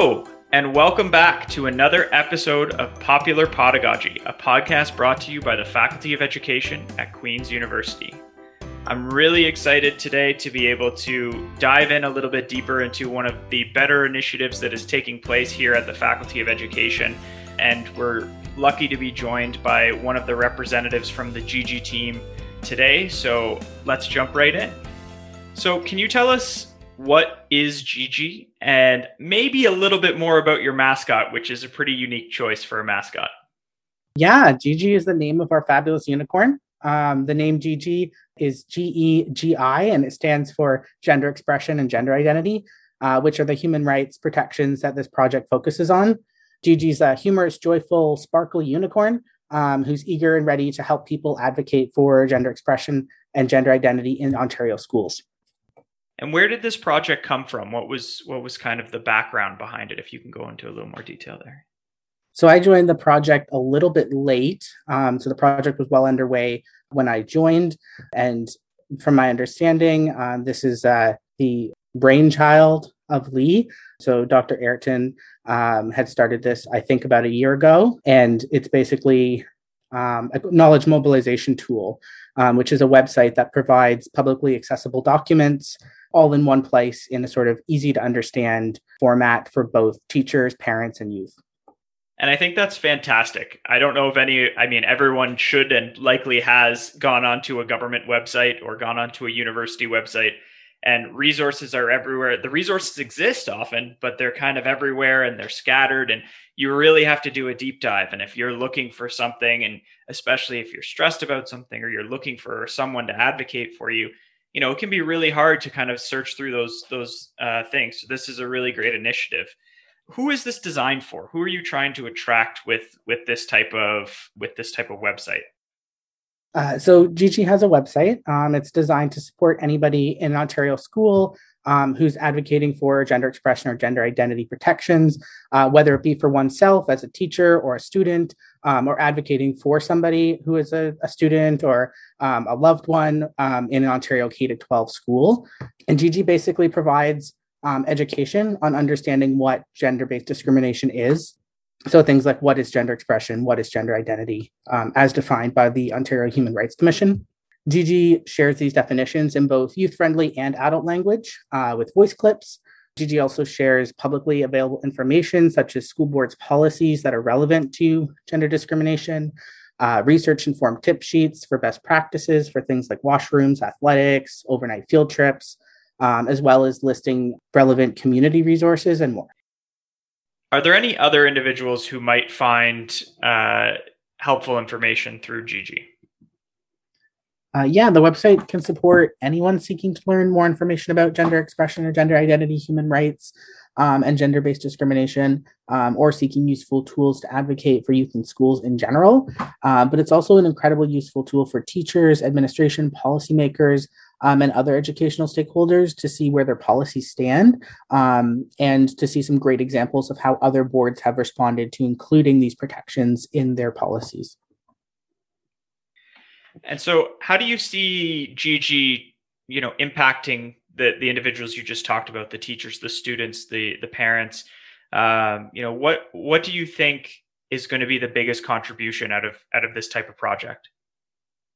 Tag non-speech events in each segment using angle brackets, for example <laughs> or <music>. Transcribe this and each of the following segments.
Hello, and welcome back to another episode of Popular Podagogy, a podcast brought to you by the Faculty of Education at Queen's University. I'm really excited today to be able to dive in a little bit deeper into one of the better initiatives that is taking place here at the Faculty of Education. And we're lucky to be joined by one of the representatives from the Gegi team today. So let's jump right in. So, can you tell us what is Gegi and maybe a little bit more about your mascot, which is a pretty unique choice for a mascot. Yeah, Gegi is the name of our fabulous unicorn. Um, the name Gegi is G E G I, and it stands for gender expression and gender identity, uh, which are the human rights protections that this project focuses on. Gegi's a humorous, joyful, sparkly unicorn um, who's eager and ready to help people advocate for gender expression and gender identity in Ontario schools. And where did this project come from? What was what was kind of the background behind it? If you can go into a little more detail there. So I joined the project a little bit late. Um, so the project was well underway when I joined, and from my understanding, um, this is uh, the brainchild of Lee. So Dr. Airton um, had started this, I think, about a year ago, and it's basically um, a knowledge mobilization tool, um, which is a website that provides publicly accessible documents all in one place in a sort of easy to understand format for both teachers, parents, and youth. And I think that's fantastic. I don't know if any, I mean, everyone should and likely has gone onto a government website or gone onto a university website, and resources are everywhere. The resources exist often, but they're kind of everywhere and they're scattered, and you really have to do a deep dive. And if you're looking for something, and especially if you're stressed about something or you're looking for someone to advocate for you, you know it can be really hard to kind of search through those those uh, things. So this is a really great initiative. Who is this designed for? Who are you trying to attract with with this type of with this type of website? Uh, so Gegi has a website. Um, it's designed to support anybody in an Ontario school um, who's advocating for gender expression or gender identity protections, uh, whether it be for oneself as a teacher or a student, um, or advocating for somebody who is a, a student or um, a loved one um, in an Ontario K 12 school. And Gegi basically provides um, education on understanding what gender based discrimination is. So things like what is gender expression, what is gender identity, um, as defined by the Ontario Human Rights Commission. Gegi shares these definitions in both youth friendly and adult language uh, with voice clips. Gegi also shares publicly available information such as school boards' policies that are relevant to gender discrimination, uh, research informed tip sheets for best practices for things like washrooms, athletics, overnight field trips, um, as well as listing relevant community resources and more. Are there any other individuals who might find uh, helpful information through Gegi? Uh, yeah, the website can support anyone seeking to learn more information about gender expression or gender identity, human rights, um, and gender based discrimination, um, or seeking useful tools to advocate for youth in schools in general. Uh, but it's also an incredibly useful tool for teachers, administration, policymakers, um, and other educational stakeholders to see where their policies stand um, and to see some great examples of how other boards have responded to including these protections in their policies. And so, how do you see Gegi, you know, impacting the the individuals you just talked about, the teachers, the students, the the parents? Um, you know, what what do you think is going to be the biggest contribution out of out of this type of project?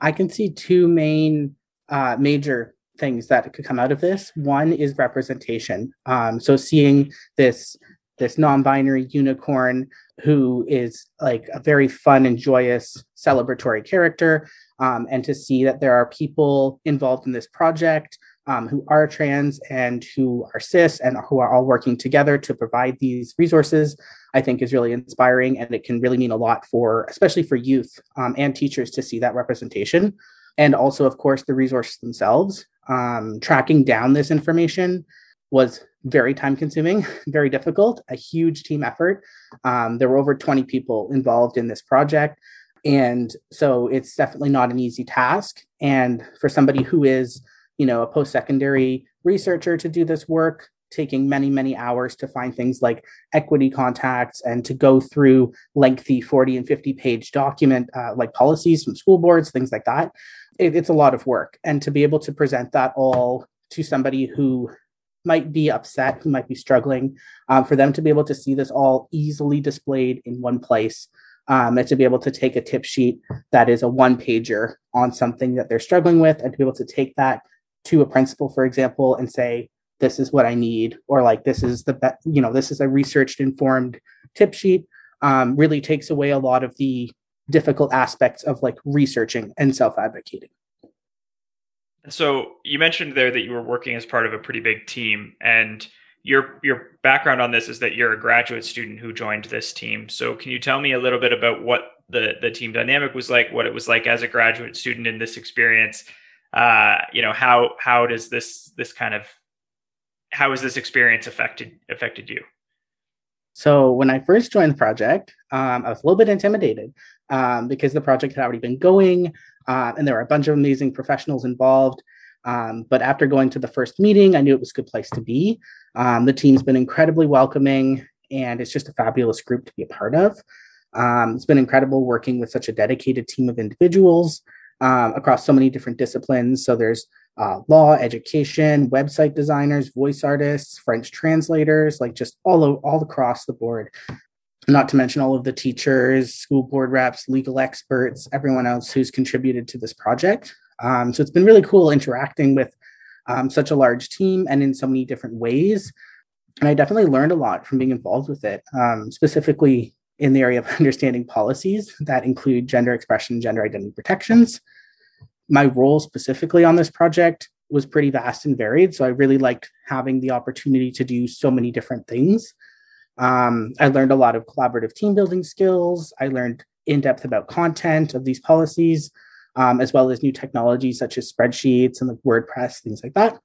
I can see two main uh, major things that could come out of this. One is representation. Um, so seeing this this non-binary unicorn who is like a very fun and joyous celebratory character um, and to see that there are people involved in this project um, who are trans and who are cis and who are all working together to provide these resources i think is really inspiring and it can really mean a lot for especially for youth um, and teachers to see that representation. And also of course the resources themselves um, tracking down this information was very time consuming <laughs> very difficult a huge team effort. Um, there were over 20 people involved in this project and so it's definitely not an easy task. And for somebody who is you know a post-secondary researcher to do this work taking many many hours to find things like equity contacts and to go through lengthy 40 and 50 page document uh, like policies from school boards things like that it, it's a lot of work. And to be able to present that all to somebody who might be upset, who might be struggling, um, for them to be able to see this all easily displayed in one place um, and to be able to take a tip sheet that is a one pager on something that they're struggling with and to be able to take that to a principal, for example, and say, this is what I need, or like this is the best, you know, this is a researched informed tip sheet, um, really takes away a lot of the difficult aspects of like researching and self advocating. So you mentioned there that you were working as part of a pretty big team, and your your background on this is that you're a graduate student who joined this team. So can you tell me a little bit about what the the team dynamic was like, what it was like as a graduate student in this experience? Uh, you know, how how does this this kind of how has this experience affected affected you? So when I first joined the project, um, I was a little bit intimidated um, because the project had already been going, uh, and there were a bunch of amazing professionals involved. Um, but after going to the first meeting, I knew it was a good place to be. Um, the team's been incredibly welcoming, and it's just a fabulous group to be a part of. Um, it's been incredible working with such a dedicated team of individuals um, across so many different disciplines. So there's uh, law, education, website designers, voice artists, French translators, like just all all across the board. Not to mention all of the teachers, school board reps, legal experts, everyone else who's contributed to this project. Um, so it's been really cool interacting with um, such a large team and in so many different ways. And I definitely learned a lot from being involved with it, um, specifically in the area of <laughs> understanding policies that include gender expression, gender identity protections, my role specifically on this project was pretty vast and varied. So I really liked having the opportunity to do so many different things. Um, I learned a lot of collaborative team building skills. I learned in depth about content of these policies, um, as well as new technologies such as spreadsheets and like WordPress, things like that.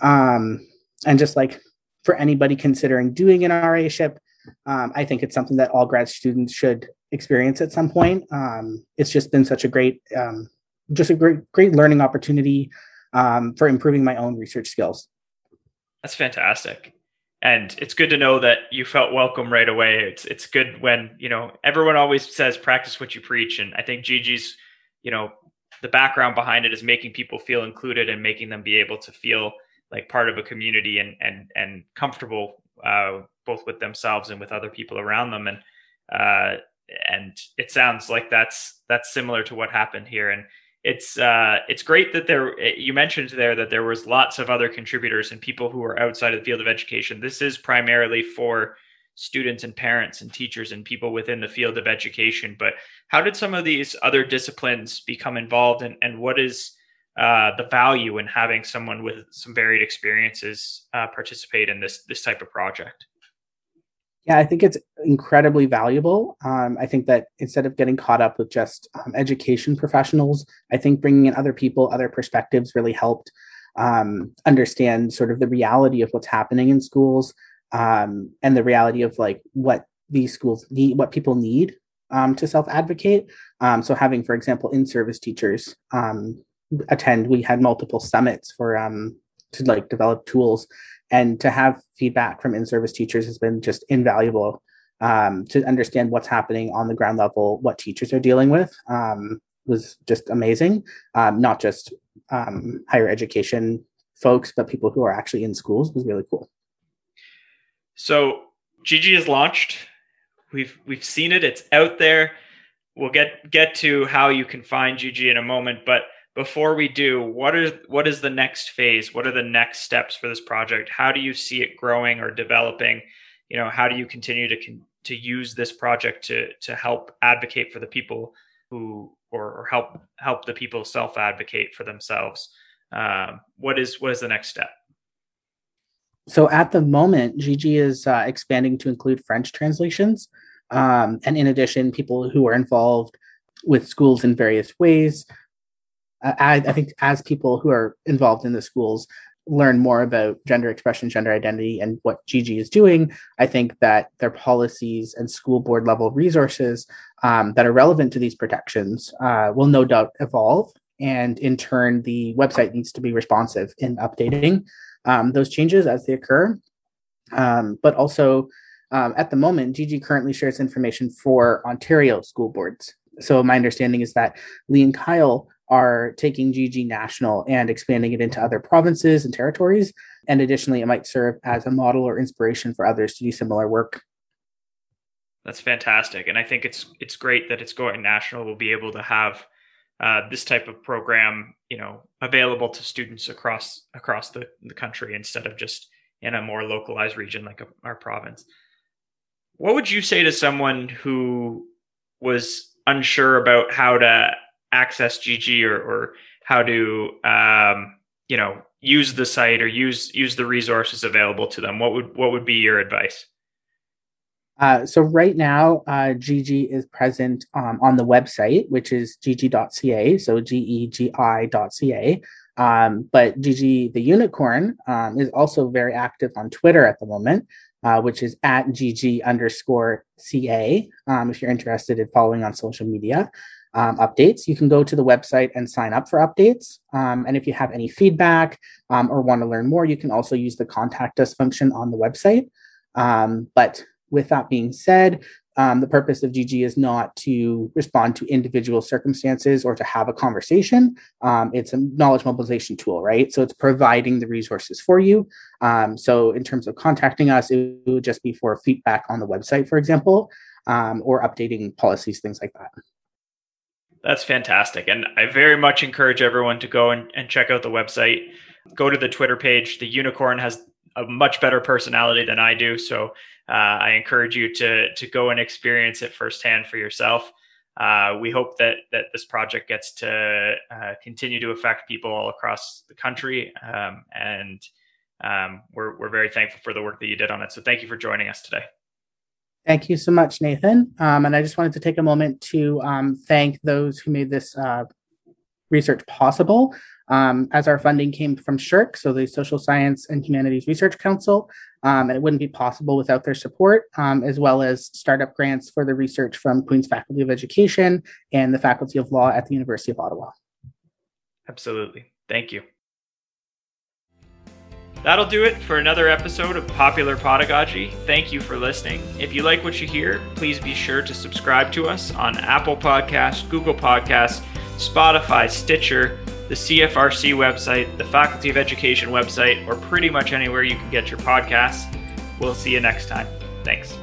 Um, and just like for anybody considering doing an RA ship, um, I think it's something that all grad students should experience at some point. Um, it's just been such a great um, just a great great learning opportunity um, for improving my own research skills. That's fantastic. And it's good to know that you felt welcome right away. It's it's good when, you know, everyone always says practice what you preach. And I think Gegi's, you know, the background behind it is making people feel included and making them be able to feel like part of a community and and and comfortable uh, both with themselves and with other people around them. And uh, and it sounds like that's that's similar to what happened here. And it's uh, it's great that there you mentioned there that there was lots of other contributors and people who are outside of the field of education. This is primarily for students and parents and teachers and people within the field of education. But how did some of these other disciplines become involved, and, and what is uh, the value in having someone with some varied experiences uh, participate in this this type of project? Yeah, I think it's incredibly valuable. Um, I think that instead of getting caught up with just um, education professionals, I think bringing in other people, other perspectives really helped um, understand sort of the reality of what's happening in schools um, and the reality of like what these schools need, what people need um, to self advocate. Um, so, having, for example, in service teachers attend, we had multiple summits for to like develop tools. And to have feedback from in-service teachers has been just invaluable um, to understand what's happening on the ground level what teachers are dealing with um, was just amazing. Um, not just um, higher education folks but people who are actually in schools was really cool so Gegi is launched. We've we've seen it. It's out there. We'll get get to how you can find Gegi in a moment but before we do what is what is the next phase? What are the next steps for this project? How do you see it growing or developing? You know how do you continue to to use this project to to help advocate for the people who or, or help help the people self advocate for themselves? Um, what is what is the next step so at the moment Gegi is uh, expanding to include french translations um, and in addition people who are involved with schools in various ways I, I think as people who are involved in the schools learn more about gender expression, gender identity, and what Gegi is doing, I think that their policies and school board level resources um, that are relevant to these protections uh, will no doubt evolve. And in turn, the website needs to be responsive in updating um, those changes as they occur. Um, but also, um, at the moment, Gegi currently shares information for Ontario school boards. So my understanding is that Lee and Kyle are taking Gegi national and expanding it into other provinces and territories. And additionally, it might serve as a model or inspiration for others to do similar work. That's fantastic, and I think it's it's great that it's going national. We'll be able to have uh, this type of program, you know, available to students across across the, the country instead of just in a more localized region like a, our province. What would you say to someone who was unsure about how to access Gegi or, or how to um, you know use the site or use use the resources available to them? What would what would be your advice? Uh, so right now, uh, Gegi is present um, on the website, which is gegi.ca. So G-E-G-I.ca. Um, but Gegi the unicorn um, is also very active on Twitter at the moment, uh, which is at Gegi underscore CA. Um, if you're interested in following on social media um, updates, you can go to the website and sign up for updates. Um, and if you have any feedback or want to learn more, you can also use the contact us function on the website. but with that being said, um, the purpose of Gegi is not to respond to individual circumstances or to have a conversation. Um, it's a knowledge mobilization tool, right? So it's providing the resources for you. Um, so in terms of contacting us, it would just be for feedback on the website, for example, um, or updating policies, things like that. That's fantastic. And I very much encourage everyone to go and, and check out the website. Go to the Twitter page. The unicorn has a much better personality than I do. So uh, I encourage you to to go and experience it firsthand for yourself. Uh, we hope that that this project gets to uh, continue to affect people all across the country, um, and um, we're we're very thankful for the work that you did on it. So thank you for joining us today. Thank you so much, Nathan. Um, and I just wanted to take a moment to um, thank those who made this uh, research possible. Um, as our funding came from SSHRC, so the Social Science and Humanities Research Council, um, and it wouldn't be possible without their support, um, as well as startup grants for the research from Queen's Faculty of Education and the Faculty of Law at the University of Ottawa. Absolutely. Thank you. That'll do it for another episode of Popular Podagogy. Thank you for listening. If you like what you hear, please be sure to subscribe to us on Apple Podcasts, Google Podcasts, Spotify, Stitcher, the CFRC website, the Faculty of Education website, or pretty much anywhere you can get your podcasts. We'll see you next time. Thanks.